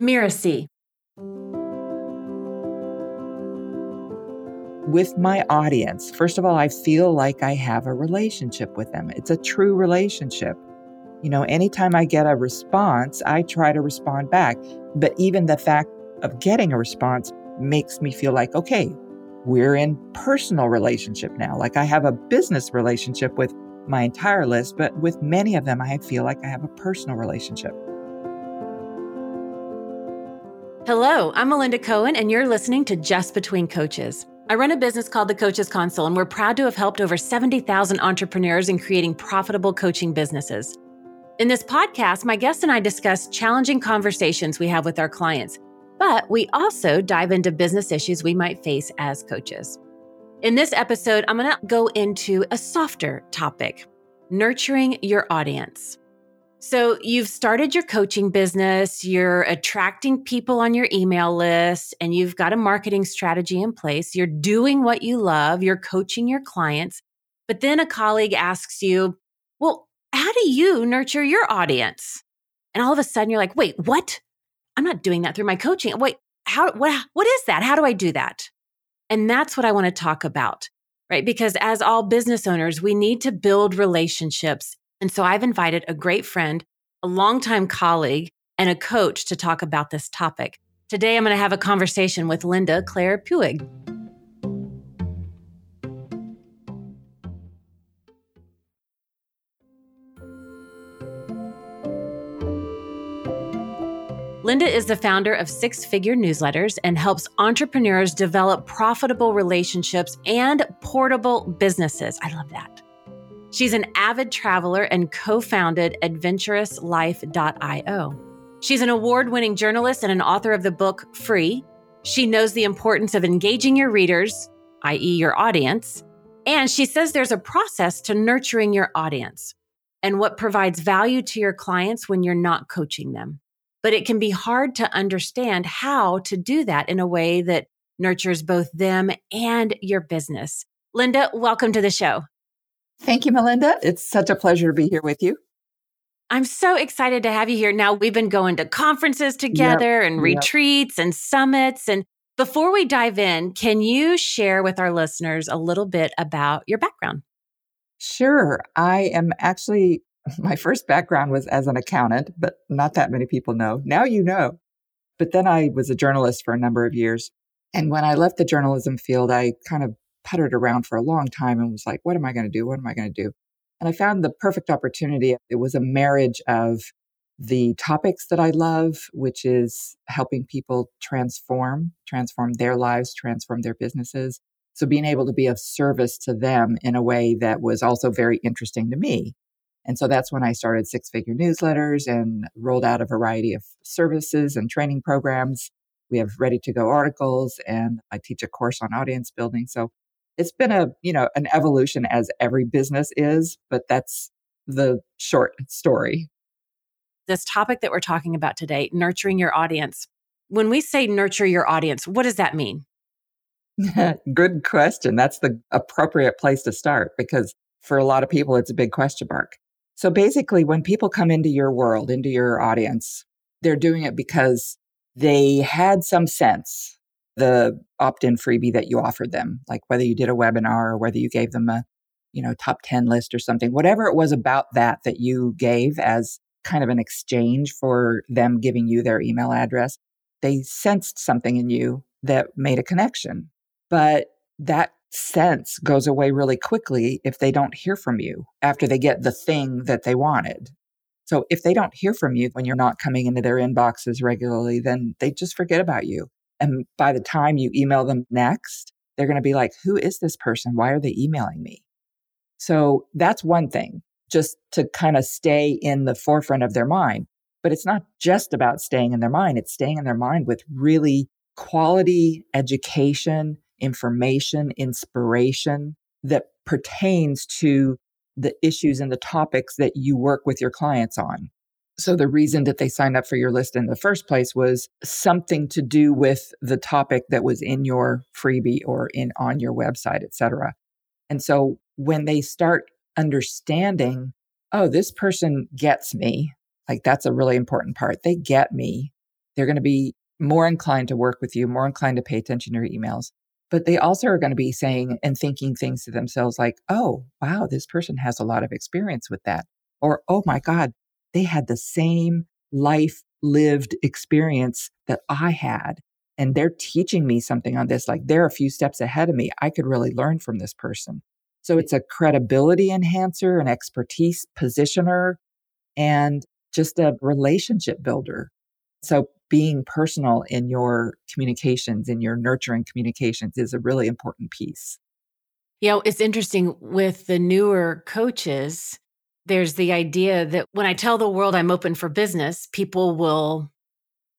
Miracy. With my audience, first of all, I feel like I have a relationship with them. It's a true relationship. You know, anytime I get a response, I try to respond back. But even the fact of getting a response makes me feel like, okay, we're in personal relationship now. Like I have a business relationship with my entire list, but with many of them, I feel like I have a personal relationship. Hello, I'm Melinda Cohen, and you're listening to Just Between Coaches. I run a business called the Coaches Console, and we're proud to have helped over 70,000 entrepreneurs in creating profitable coaching businesses. In this podcast, my guests and I discuss challenging conversations we have with our clients, but we also dive into business issues we might face as coaches. In this episode, I'm going to go into a softer topic nurturing your audience. So, you've started your coaching business, you're attracting people on your email list, and you've got a marketing strategy in place. You're doing what you love, you're coaching your clients. But then a colleague asks you, Well, how do you nurture your audience? And all of a sudden you're like, Wait, what? I'm not doing that through my coaching. Wait, how, what, what is that? How do I do that? And that's what I want to talk about, right? Because as all business owners, we need to build relationships. And so I've invited a great friend, a longtime colleague, and a coach to talk about this topic. Today, I'm going to have a conversation with Linda Claire Puig. Linda is the founder of Six Figure Newsletters and helps entrepreneurs develop profitable relationships and portable businesses. I love that. She's an avid traveler and co founded adventurouslife.io. She's an award winning journalist and an author of the book Free. She knows the importance of engaging your readers, i.e., your audience. And she says there's a process to nurturing your audience and what provides value to your clients when you're not coaching them but it can be hard to understand how to do that in a way that nurtures both them and your business. Linda, welcome to the show. Thank you, Melinda. It's such a pleasure to be here with you. I'm so excited to have you here. Now, we've been going to conferences together yep, and retreats yep. and summits. And before we dive in, can you share with our listeners a little bit about your background? Sure. I am actually my first background was as an accountant, but not that many people know. Now you know. But then I was a journalist for a number of years. And when I left the journalism field, I kind of puttered around for a long time and was like, what am I going to do? What am I going to do? And I found the perfect opportunity. It was a marriage of the topics that I love, which is helping people transform, transform their lives, transform their businesses. So being able to be of service to them in a way that was also very interesting to me. And so that's when I started six figure newsletters and rolled out a variety of services and training programs. We have ready to go articles and I teach a course on audience building. So it's been a, you know, an evolution as every business is, but that's the short story. This topic that we're talking about today, nurturing your audience. When we say nurture your audience, what does that mean? Good question. That's the appropriate place to start because for a lot of people, it's a big question mark. So basically, when people come into your world, into your audience, they're doing it because they had some sense the opt-in freebie that you offered them, like whether you did a webinar or whether you gave them a, you know, top 10 list or something, whatever it was about that that you gave as kind of an exchange for them giving you their email address, they sensed something in you that made a connection. But that sense goes away really quickly if they don't hear from you after they get the thing that they wanted. So if they don't hear from you when you're not coming into their inboxes regularly, then they just forget about you. And by the time you email them next, they're going to be like, who is this person? Why are they emailing me? So that's one thing, just to kind of stay in the forefront of their mind. But it's not just about staying in their mind, it's staying in their mind with really quality education information, inspiration that pertains to the issues and the topics that you work with your clients on. So the reason that they signed up for your list in the first place was something to do with the topic that was in your freebie or in on your website, et cetera. And so when they start understanding, oh, this person gets me, like that's a really important part. They get me. They're going to be more inclined to work with you, more inclined to pay attention to your emails. But they also are going to be saying and thinking things to themselves like, oh, wow, this person has a lot of experience with that. Or, oh my God, they had the same life lived experience that I had. And they're teaching me something on this. Like they're a few steps ahead of me. I could really learn from this person. So it's a credibility enhancer, an expertise positioner, and just a relationship builder. So being personal in your communications, in your nurturing communications is a really important piece. You know, it's interesting with the newer coaches, there's the idea that when I tell the world I'm open for business, people will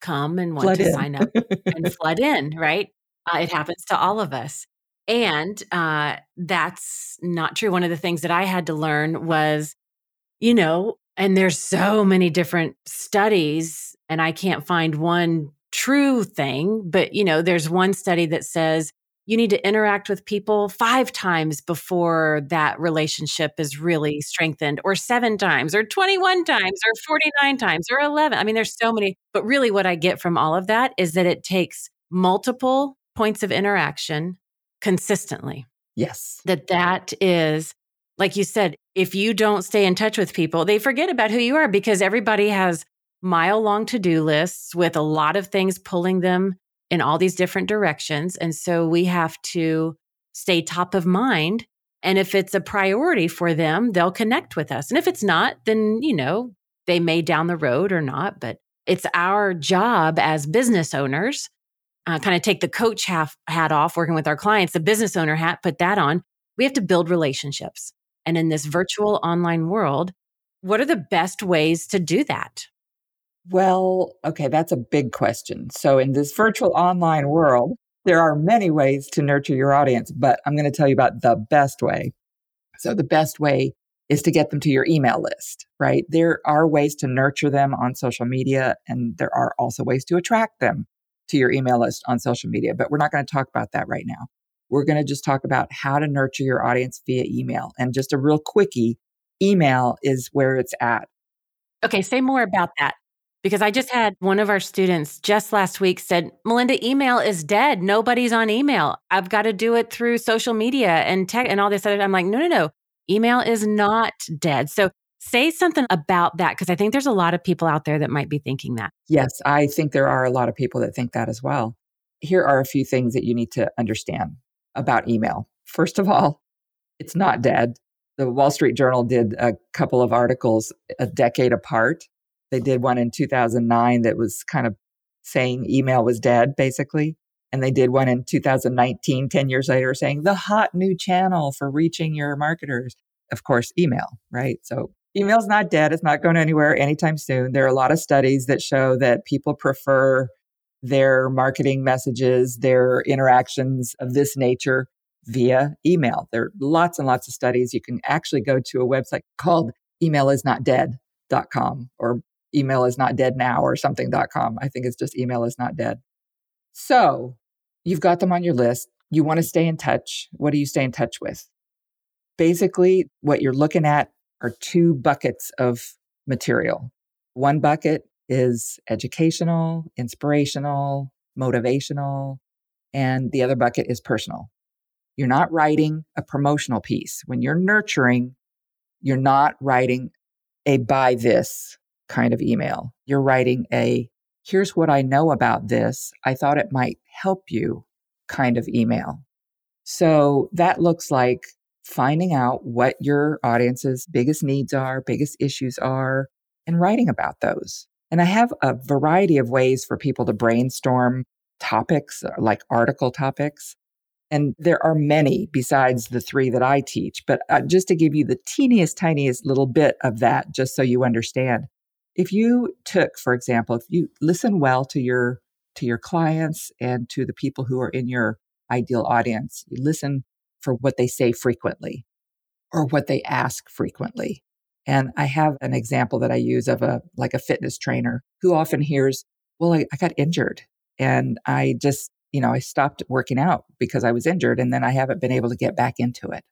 come and want flood to in. sign up and flood in, right? Uh, it happens to all of us. And uh, that's not true. One of the things that I had to learn was, you know, and there's so many different studies, and I can't find one true thing, but you know, there's one study that says you need to interact with people five times before that relationship is really strengthened, or seven times, or 21 times, or 49 times, or 11. I mean, there's so many, but really what I get from all of that is that it takes multiple points of interaction consistently. Yes. That that is like you said, if you don't stay in touch with people, they forget about who you are because everybody has mile long to do lists with a lot of things pulling them in all these different directions. And so we have to stay top of mind. And if it's a priority for them, they'll connect with us. And if it's not, then, you know, they may down the road or not. But it's our job as business owners, uh, kind of take the coach half, hat off, working with our clients, the business owner hat, put that on. We have to build relationships. And in this virtual online world, what are the best ways to do that? Well, okay, that's a big question. So, in this virtual online world, there are many ways to nurture your audience, but I'm going to tell you about the best way. So, the best way is to get them to your email list, right? There are ways to nurture them on social media, and there are also ways to attract them to your email list on social media, but we're not going to talk about that right now. We're going to just talk about how to nurture your audience via email. And just a real quickie email is where it's at. Okay, say more about that. Because I just had one of our students just last week said, Melinda, email is dead. Nobody's on email. I've got to do it through social media and tech and all this other. I'm like, no, no, no. Email is not dead. So say something about that because I think there's a lot of people out there that might be thinking that. Yes, I think there are a lot of people that think that as well. Here are a few things that you need to understand about email. First of all, it's not dead. The Wall Street Journal did a couple of articles a decade apart. They did one in 2009 that was kind of saying email was dead, basically. And they did one in 2019, 10 years later, saying the hot new channel for reaching your marketers. Of course, email, right? So email's not dead. It's not going anywhere anytime soon. There are a lot of studies that show that people prefer their marketing messages, their interactions of this nature via email. There are lots and lots of studies. You can actually go to a website called emailisnotdead.com or email is not dead now or something.com. I think it's just email is not dead. So you've got them on your list. You want to stay in touch. What do you stay in touch with? Basically, what you're looking at are two buckets of material. One bucket is educational, inspirational, motivational, and the other bucket is personal. You're not writing a promotional piece. When you're nurturing, you're not writing a buy this kind of email. You're writing a here's what I know about this. I thought it might help you kind of email. So that looks like finding out what your audience's biggest needs are, biggest issues are, and writing about those. And I have a variety of ways for people to brainstorm topics, uh, like article topics. And there are many besides the three that I teach. But uh, just to give you the teeniest, tiniest little bit of that, just so you understand, if you took, for example, if you listen well to your to your clients and to the people who are in your ideal audience, you listen for what they say frequently or what they ask frequently. And I have an example that I use of a like a fitness trainer who often hears, well, I, I got injured and I just, you know, I stopped working out because I was injured and then I haven't been able to get back into it.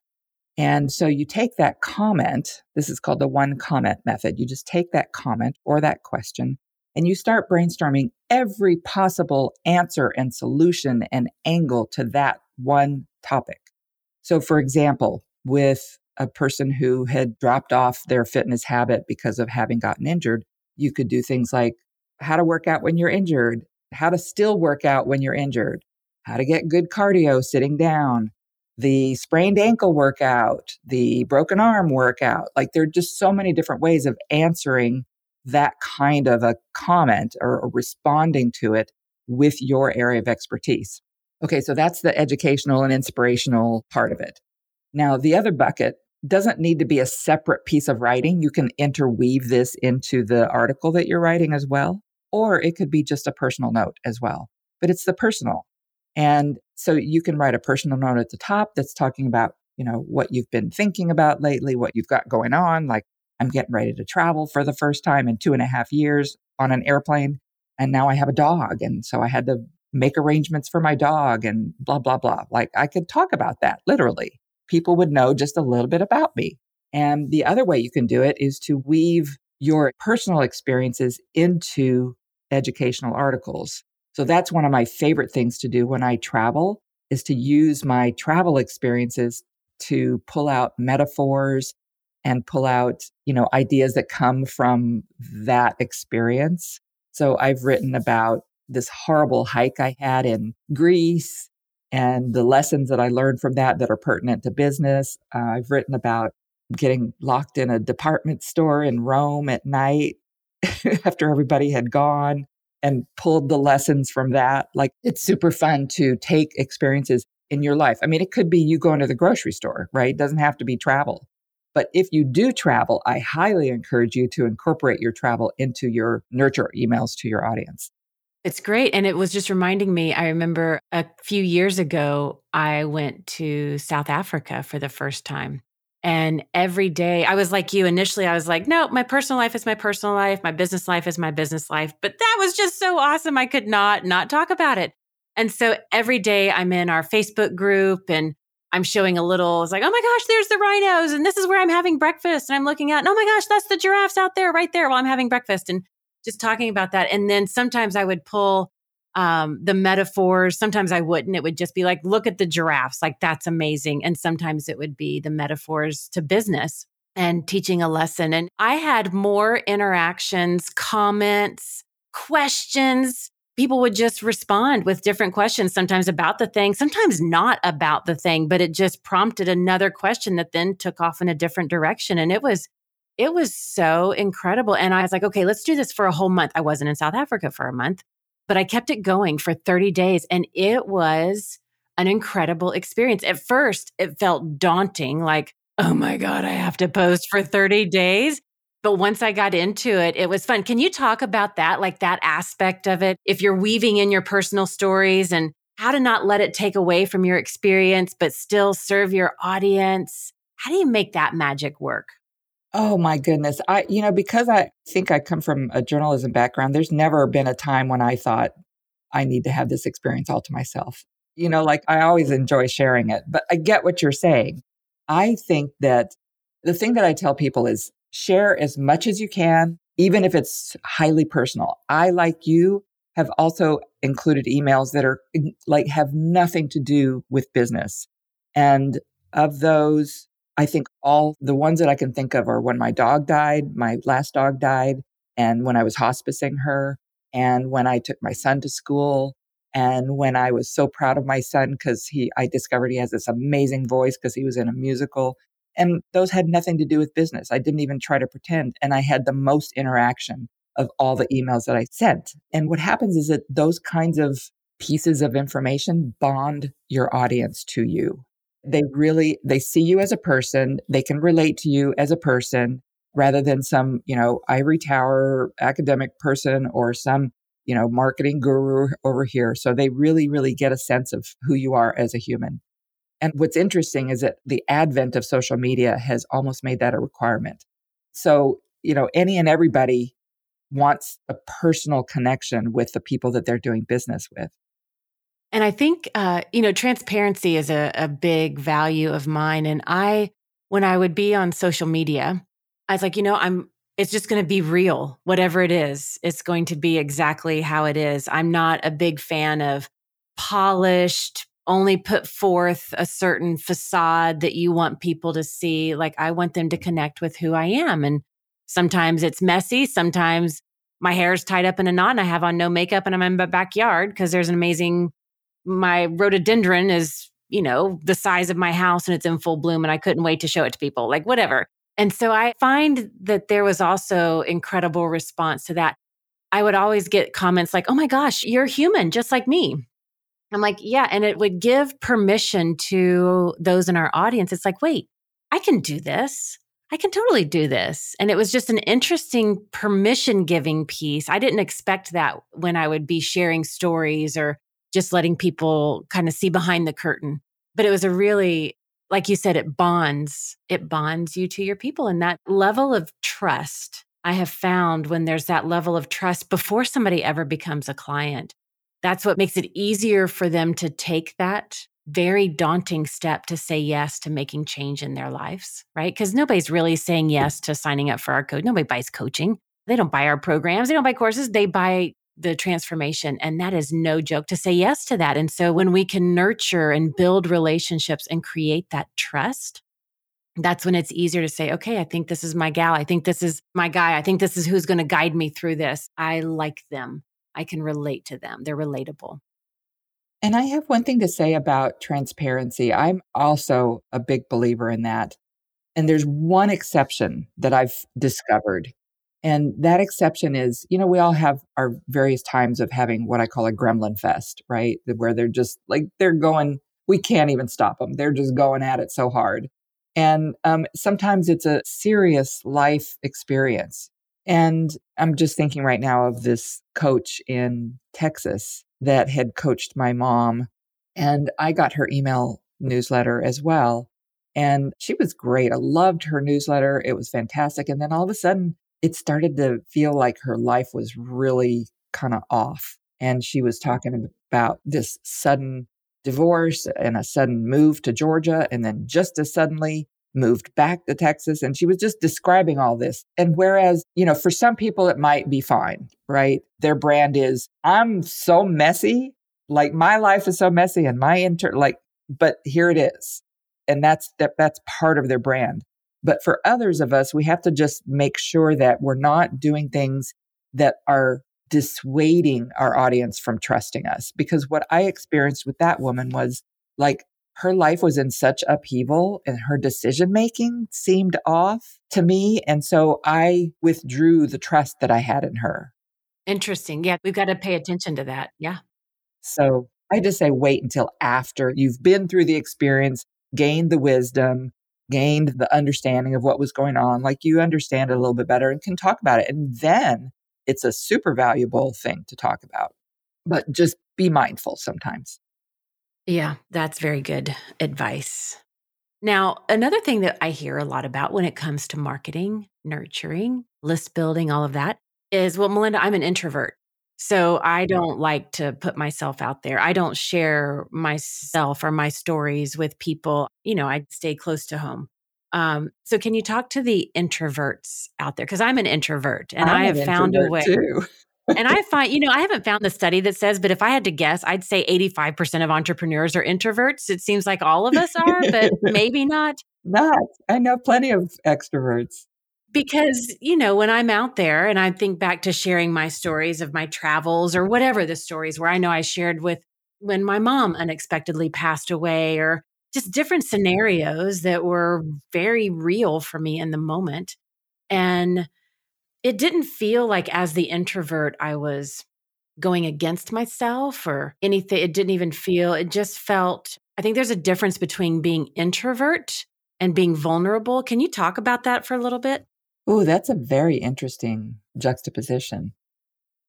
And so you take that comment, this is called the one comment method. You just take that comment or that question and you start brainstorming every possible answer and solution and angle to that one topic. So, for example, with a person who had dropped off their fitness habit because of having gotten injured, you could do things like how to work out when you're injured, how to still work out when you're injured, how to get good cardio sitting down, the sprained ankle workout, the broken arm workout. Like there are just so many different ways of answering that kind of a comment or, or responding to it with your area of expertise. Okay, so that's the educational and inspirational part of it. Now, the other bucket doesn't need to be a separate piece of writing. You can interweave this into the article that you're writing as well, or it could be just a personal note as well. But it's the personal. And so you can write a personal note at the top that's talking about, you know, what you've been thinking about lately, what you've got going on. Like, I'm getting ready to travel for the first time in two and a half years on an airplane. And now I have a dog. And so I had to make arrangements for my dog and blah, blah, blah. Like I could talk about that literally people would know just a little bit about me. And the other way you can do it is to weave your personal experiences into educational articles. So that's one of my favorite things to do when I travel is to use my travel experiences to pull out metaphors and pull out, you know, ideas that come from that experience. So I've written about this horrible hike I had in Greece and the lessons that I learned from that that are pertinent to business. Uh, I've written about getting locked in a department store in Rome at night after everybody had gone and pulled the lessons from that. Like it's super fun to take experiences in your life. I mean, it could be you going to the grocery store, right? It doesn't have to be travel. But if you do travel, I highly encourage you to incorporate your travel into your nurture emails to your audience. It's great. And it was just reminding me, I remember a few years ago, I went to South Africa for the first time. And every day, I was like you. Initially, I was like, no, my personal life is my personal life. My business life is my business life. But that was just so awesome. I could not not talk about it. And so every day I'm in our Facebook group and I'm showing a little, it's like, oh my gosh, there's the rhinos. And this is where I'm having breakfast. And I'm looking at, oh my gosh, that's the giraffes out there right there while I'm having breakfast. And just talking about that. And then sometimes I would pull um, the metaphors. Sometimes I wouldn't. It would just be like, look at the giraffes. Like, that's amazing. And sometimes it would be the metaphors to business and teaching a lesson. And I had more interactions, comments, questions. People would just respond with different questions, sometimes about the thing, sometimes not about the thing, but it just prompted another question that then took off in a different direction. And it was it was so incredible. And I was like, okay, let's do this for a whole month. I wasn't in South Africa for a month, but I kept it going for 30 days. And it was an incredible experience. At first, it felt daunting like, oh my God, I have to post for 30 days. But once I got into it, it was fun. Can you talk about that, like that aspect of it? If you're weaving in your personal stories and how to not let it take away from your experience, but still serve your audience, how do you make that magic work? Oh my goodness. I, you know, because I think I come from a journalism background, there's never been a time when I thought I need to have this experience all to myself. You know, like I always enjoy sharing it, but I get what you're saying. I think that the thing that I tell people is share as much as you can, even if it's highly personal. I, like you, have also included emails that are like have nothing to do with business. And of those, I think all the ones that I can think of are when my dog died, my last dog died, and when I was hospicing her, and when I took my son to school, and when I was so proud of my son because he, I discovered he has this amazing voice because he was in a musical. And those had nothing to do with business. I didn't even try to pretend. And I had the most interaction of all the emails that I sent. And what happens is that those kinds of pieces of information bond your audience to you they really they see you as a person they can relate to you as a person rather than some you know ivory tower academic person or some you know marketing guru over here. So they really really get a sense of who you are as a human. And what's interesting is that the advent of social media has almost made that a requirement. So you know any and everybody wants a personal connection with the people that they're doing business with and I think, uh, you know, transparency is a, a big value of mine. And I, when I would be on social media, I was like, you know, I'm, it's just going to be real. Whatever it is, it's going to be exactly how it is. I'm not a big fan of polished, only put forth a certain facade that you want people to see. Like I want them to connect with who I am. And sometimes it's messy. Sometimes my hair is tied up in a knot and I have on no makeup and I'm in my backyard because there's an amazing, my rhododendron is, you know, the size of my house and it's in full bloom and I couldn't wait to show it to people. Like whatever. And so I find that there was also incredible response to that. I would always get comments like, oh my gosh, you're human, just like me. I'm like, yeah. And it would give permission to those in our audience. It's like, wait, I can do this. I can totally do this. And it was just an interesting permission giving piece. I didn't expect that when I would be sharing stories or just letting people kind of see behind the curtain. But it was a really like you said, it bonds, it bonds you to your people. And that level of trust, I have found when there's that level of trust before somebody ever becomes a client, that's what makes it easier for them to take that very daunting step to say yes to making change in their lives, right? Because nobody's really saying yes to signing up for our code. Nobody buys coaching. They don't buy our programs. They don't buy courses. They buy the transformation. And that is no joke to say yes to that. And so when we can nurture and build relationships and create that trust, that's when it's easier to say, okay, I think this is my gal. I think this is my guy. I think this is who's going to guide me through this. I like them. I can relate to them. They're relatable. And I have one thing to say about transparency. I'm also a big believer in that. And there's one exception that I've discovered. And that exception is, you know, we all have our various times of having what I call a gremlin fest, right? Where they're just like, they're going, we can't even stop them. They're just going at it so hard. And um, sometimes it's a serious life experience. And I'm just thinking right now of this coach in Texas that had coached my mom. And I got her email newsletter as well. And she was great. I loved her newsletter. It was fantastic. And then all of a sudden, it started to feel like her life was really kind of off. And she was mm. talking about this sudden divorce and a sudden move to Georgia, and then just as suddenly moved back to Texas. And she was just describing all this. And whereas, you know, for some people, it might be fine, right? Their brand is, I'm so messy. Like my life is so messy and my inter, like, but here it is. And that's, that, that's part of their brand. But for others of us, we have to just make sure that we're not doing things that are dissuading our audience from trusting us. Because what I experienced with that woman was like her life was in such upheaval and her decision making seemed off to me. And so I withdrew the trust that I had in her. Interesting. Yeah, we've got to pay attention to that. Yeah. So I just say wait until after you've been through the experience, gained the wisdom, gained the understanding of what was going on, like you understand it a little bit better and can talk about it. And then it's a super valuable thing to talk about. But just be mindful sometimes. Yeah, that's very good advice. Now, another thing that I hear a lot about when it comes to marketing, nurturing, list building, all of that is well, Melinda, I'm an introvert. So I don't like to put myself out there. I don't share myself or my stories with people. You know, I stay close to home. Um, so can you talk to the introverts out there? Because I'm an introvert and I'm I have found a way. and I find, you know, I haven't found the study that says, but if I had to guess, I'd say 85% of entrepreneurs are introverts. It seems like all of us are, but maybe not. Not. I know plenty of extroverts because you know when i'm out there and i think back to sharing my stories of my travels or whatever the stories where i know i shared with when my mom unexpectedly passed away or just different scenarios that were very real for me in the moment. And it didn't feel like as the introvert i was going against myself or anything. It didn't even feel it just felt i think there's a difference between being introvert and being vulnerable. Can you talk about that for a little bit Oh, that's a very interesting juxtaposition.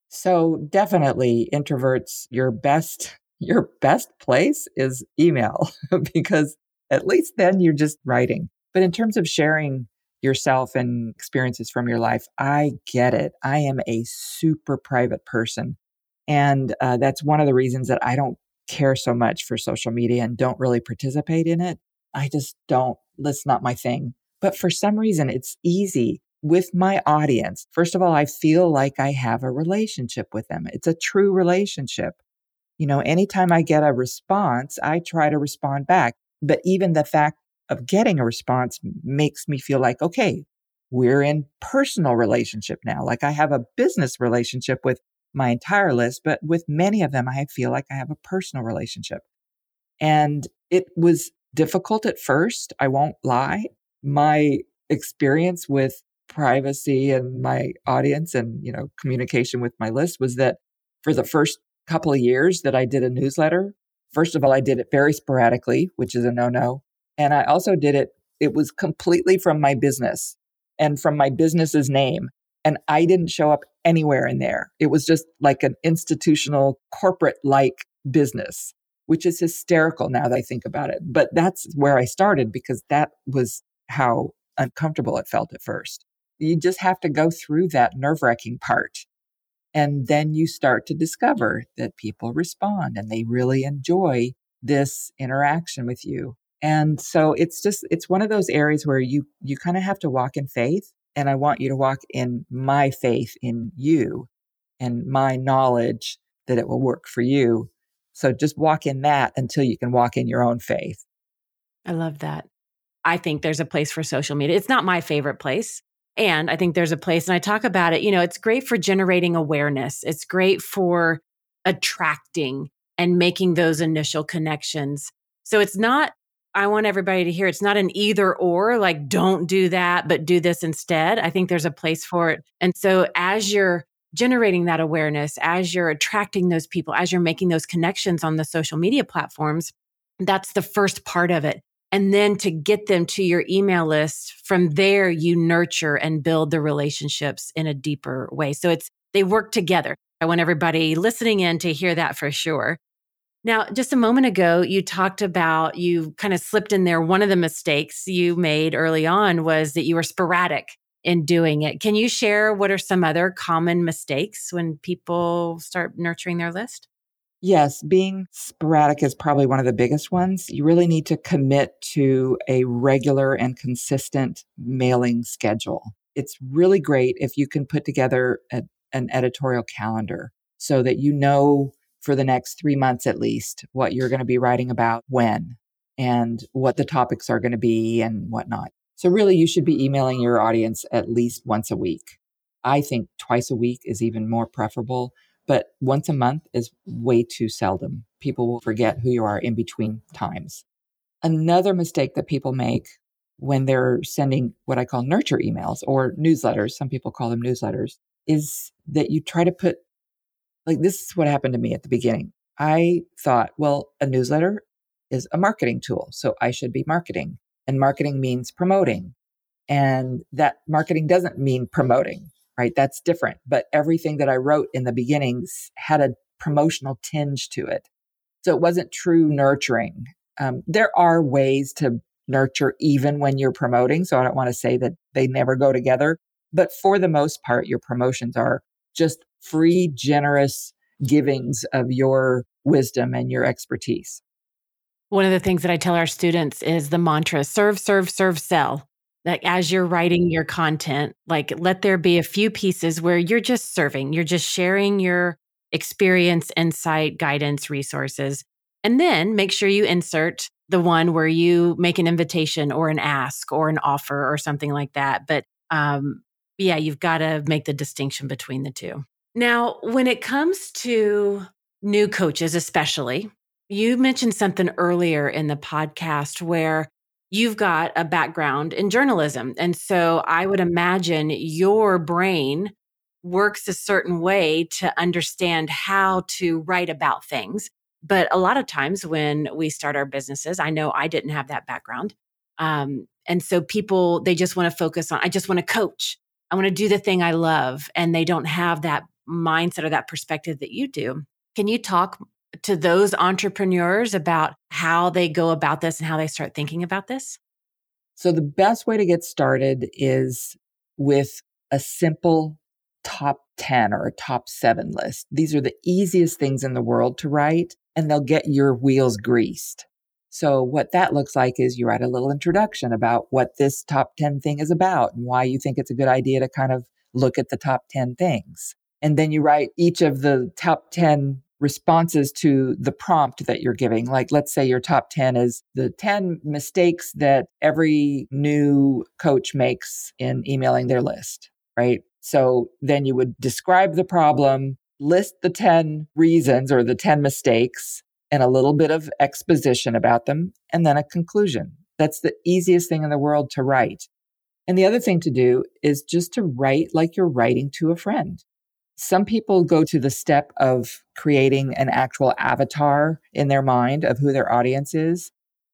So definitely introverts, your best, your best place is email because at least then you're just writing. But in terms of sharing yourself and experiences from your life, I get it. I am a super private person. And uh, that's one of the reasons that I don't care so much for social media and don't really participate in it. I just don't, that's not my thing. But for some reason, it's easy with my audience, first of all, I feel like I have a relationship with them. It's a true relationship. You know, anytime I get a response, I try to respond back. But even the fact of getting a response makes me feel like, okay, we're in personal relationship now. Like I have a business relationship with my entire list, but with many of them, I feel like I have a personal relationship. And it was difficult at first. I won't lie. My experience with privacy and my audience and, you know, communication with my list was that for the first couple of years that I did a newsletter, first of all, I did it very sporadically, which is a no no. And I also did it, it was completely from my business and from my business's name. And I didn't show up anywhere in there. It was just like an institutional corporate like business, which is hysterical now that I think about it. But that's where I started because that was how uncomfortable it felt at first. You just have to go through that nerve wracking part. And then you start to discover that people respond and they really enjoy this interaction with you. And so it's just, it's one of those areas where you, you kind of have to walk in faith. And I want you to walk in my faith in you and my knowledge that it will work for you. So just walk in that until you can walk in your own faith. I love that. I think there's a place for social media. It's not my favorite place. And I think there's a place, and I talk about it, you know, it's great for generating awareness. It's great for attracting and making those initial connections. So it's not I want everybody to hear it's not an either or, like, don't do that, but do this instead. I think there's a place for it. And so as you're generating that awareness, as you're attracting those people, as you're making those connections on the social media platforms, that's the first part of it. And then to get them to your email list, from there, you nurture and build the relationships in a deeper way. So it's, they work together. I want everybody listening in to hear that for sure. Now, just a moment ago, you talked about you kind of slipped in there. One of the mistakes you made early on was that you were sporadic in doing it. Can you share what are some other common mistakes when people start nurturing their list? Yes, being sporadic is probably one of the biggest ones. You really need to commit to a regular and consistent mailing schedule. It's really great if you can put together a, an editorial calendar so that you know for the next three months at least what you're going to be writing about when and what the topics are going to be and whatnot. So, really, you should be emailing your audience at least once a week. I think twice a week is even more preferable, but once a month is way too seldom. People will forget who you are in between times. Another mistake that people make when they're sending what I call nurture emails or newsletters, some people call them newsletters, is that you try to put like this is what happened to me at the beginning. I thought, well, a newsletter is a marketing tool. So I should be marketing. And marketing means promoting. And that marketing doesn't mean promoting, right? That's different. But everything that I wrote in the beginnings had a promotional tinge to it. So it wasn't true nurturing. Um, there are ways to nurture even when you're promoting. So I don't want to say that they never go together. But for the most part, your promotions are just free, generous givings of your wisdom and your expertise. One of the things that I tell our students is the mantra serve, serve, serve, sell. Like as you're writing your content, like let there be a few pieces where you're just serving, you're just sharing your experience, insight, guidance, resources. And then make sure you insert the one where you make an invitation or an ask or an offer or something like that. But um, yeah, you've got to make the distinction between the two. Now, when it comes to new coaches, especially, you mentioned something earlier in the podcast where you've got a background in journalism. And so I would imagine your brain works a certain way to understand how to write about things. But a lot of times when we start our businesses, I know I didn't have that background. Um, and so people, they just want to focus on, I just want to coach. I want to do the thing I love. And they don't have that mindset or that perspective that you do. Can you talk to those entrepreneurs about how they go about this and how they start thinking about this? So, the best way to get started is with a simple top 10 or a top seven list. These are the easiest things in the world to write, and they'll get your wheels greased. So, what that looks like is you write a little introduction about what this top 10 thing is about and why you think it's a good idea to kind of look at the top 10 things. And then you write each of the top 10 responses to the prompt that you're giving. Like, let's say your top 10 is the 10 mistakes that every new coach makes in emailing their list, right? So then you would describe the problem, list the 10 reasons or the 10 mistakes, and a little bit of exposition about them, and then a conclusion. That's the easiest thing in the world to write. And the other thing to do is just to write like you're writing to a friend. Some people go to the step of creating an actual avatar in their mind of who their audience is,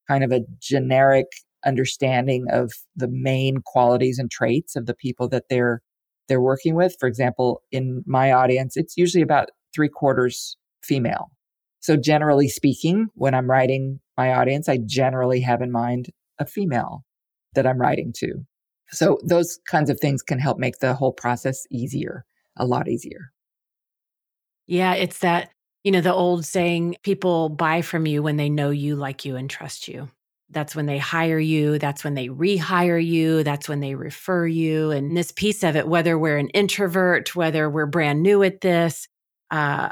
kind of a generic understanding of the main qualities and traits of the people that they're they're working with. For example, in my audience, it's usually about three quarters female. So generally speaking, when I'm writing my audience, I generally have in mind a female that I'm writing to. So those kinds of things can help make the whole process easier, a lot easier. Yeah, it's that, you know, the old saying people buy from you when they know you, like you, and trust you. That's when they hire you. That's when they rehire you. That's when they refer you. And this piece of it, whether we're an introvert, whether we're brand new at this, uh,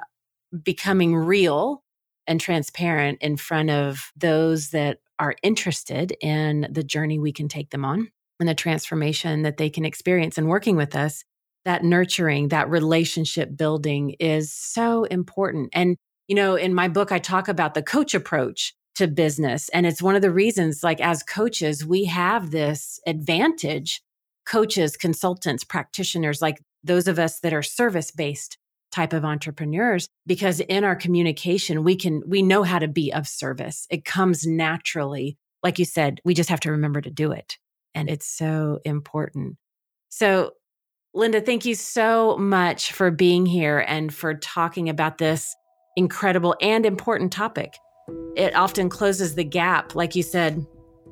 becoming real and transparent in front of those that are interested in the journey we can take them on and the transformation that they can experience in working with us, that nurturing, that relationship building is so important. And, you know, in my book, I talk about the coach approach to business. And it's one of the reasons, like, as coaches, we have this advantage coaches, consultants, practitioners, like those of us that are service based type of entrepreneurs because in our communication we can we know how to be of service it comes naturally like you said we just have to remember to do it and it's so important. So, Linda, thank you so much for being here and for talking about this incredible and important topic. It often closes the gap. Like you said,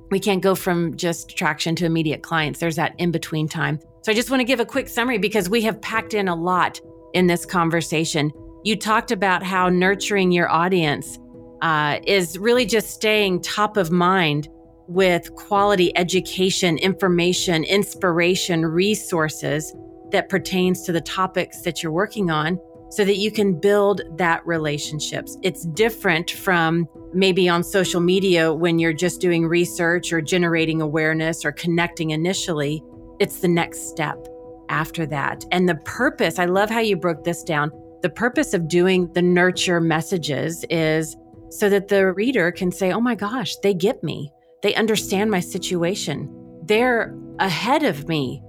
we can't go from just traction to immediate clients. There's that in between time. So I just want to give a quick summary because we have packed in a lot in this conversation. You talked about how nurturing your audience uh, is really just staying top of mind with quality education, information, inspiration, resources that pertains to the topics that you're working on so that you can build that relationships. It's different from maybe on social media when you're just doing research or generating awareness or connecting initially. It's the next step after that. And the purpose, I love how you broke this down. The purpose of doing the nurture messages is so that the reader can say, Oh my gosh, they get me. They understand my situation. They're ahead of me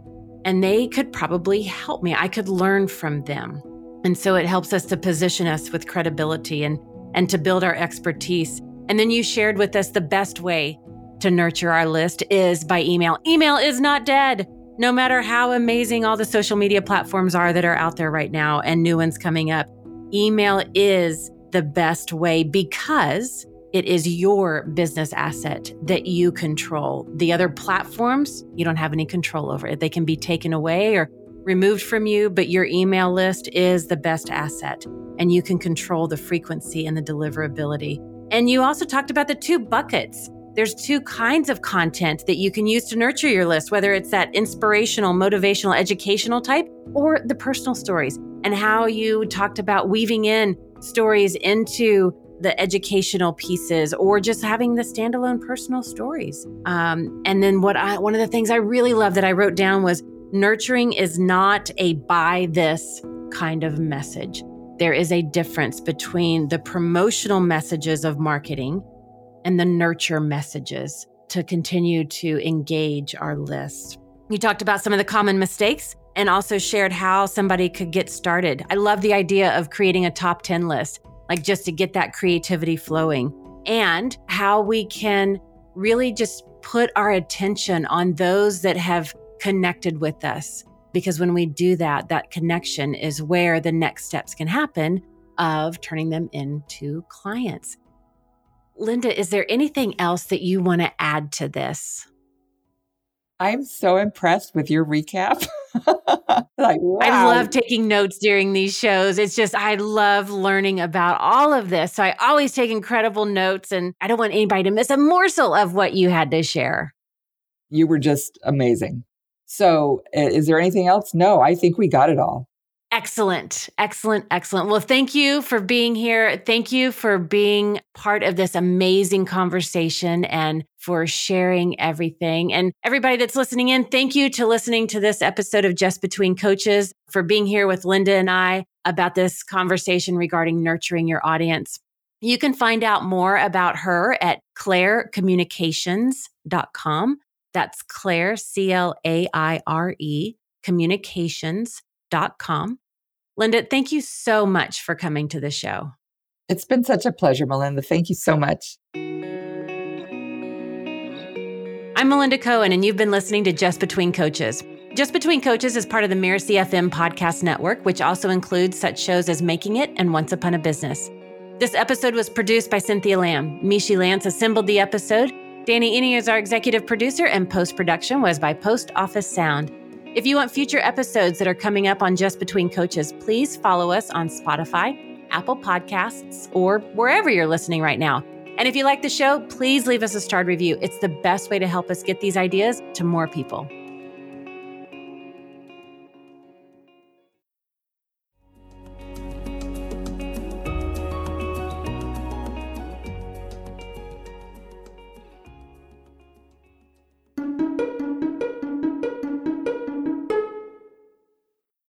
and they could probably help me. I could learn from them. And so it helps us to position us with credibility and, and to build our expertise. And then you shared with us the best way to nurture our list is by email. Email is not dead. No matter how amazing all the social media platforms are that are out there right now and new ones coming up, email is the best way because it is your business asset that you control. The other platforms, you don't have any control over it. They can be taken away or removed from you, but your email list is the best asset and you can control the frequency and the deliverability. And you also talked about the two buckets. There's two kinds of content that you can use to nurture your list, whether it's that inspirational, motivational, educational type or the personal stories, and how you talked about weaving in stories into the educational pieces or just having the standalone personal stories. Um, and then what I one of the things I really love that I wrote down was nurturing is not a buy this kind of message. There is a difference between the promotional messages of marketing and the nurture messages to continue to engage our list. You talked about some of the common mistakes and also shared how somebody could get started. I love the idea of creating a top 10 list like just to get that creativity flowing, and how we can really just put our attention on those that have connected with us. Because when we do that, that connection is where the next steps can happen of turning them into clients. Linda, is there anything else that you want to add to this? I'm so impressed with your recap. like, wow. I love taking notes during these shows. It's just, I love learning about all of this. So I always take incredible notes, and I don't want anybody to miss a morsel of what you had to share. You were just amazing. So, eh, is there anything else? No, I think we got it all. Excellent. Excellent. Excellent. Well, thank you for being here. Thank you for being part of this amazing conversation and for sharing everything. And everybody that's listening in, thank you to listening to this episode of Just Between Coaches for being here with Linda and I about this conversation regarding nurturing your audience. You can find out more about her at clairecommunications.com. That's Claire, C L A I R E, communications com. Linda, thank you so much for coming to the show. It's been such a pleasure, Melinda. Thank you so much. I'm Melinda Cohen, and you've been listening to Just Between Coaches. Just Between Coaches is part of the Mirasee FM podcast network, which also includes such shows as Making It and Once Upon a Business. This episode was produced by Cynthia Lamb. Mishi Lance assembled the episode. Danny Iny is our executive producer, and post production was by Post Office Sound. If you want future episodes that are coming up on Just Between Coaches, please follow us on Spotify, Apple Podcasts, or wherever you're listening right now. And if you like the show, please leave us a starred review. It's the best way to help us get these ideas to more people.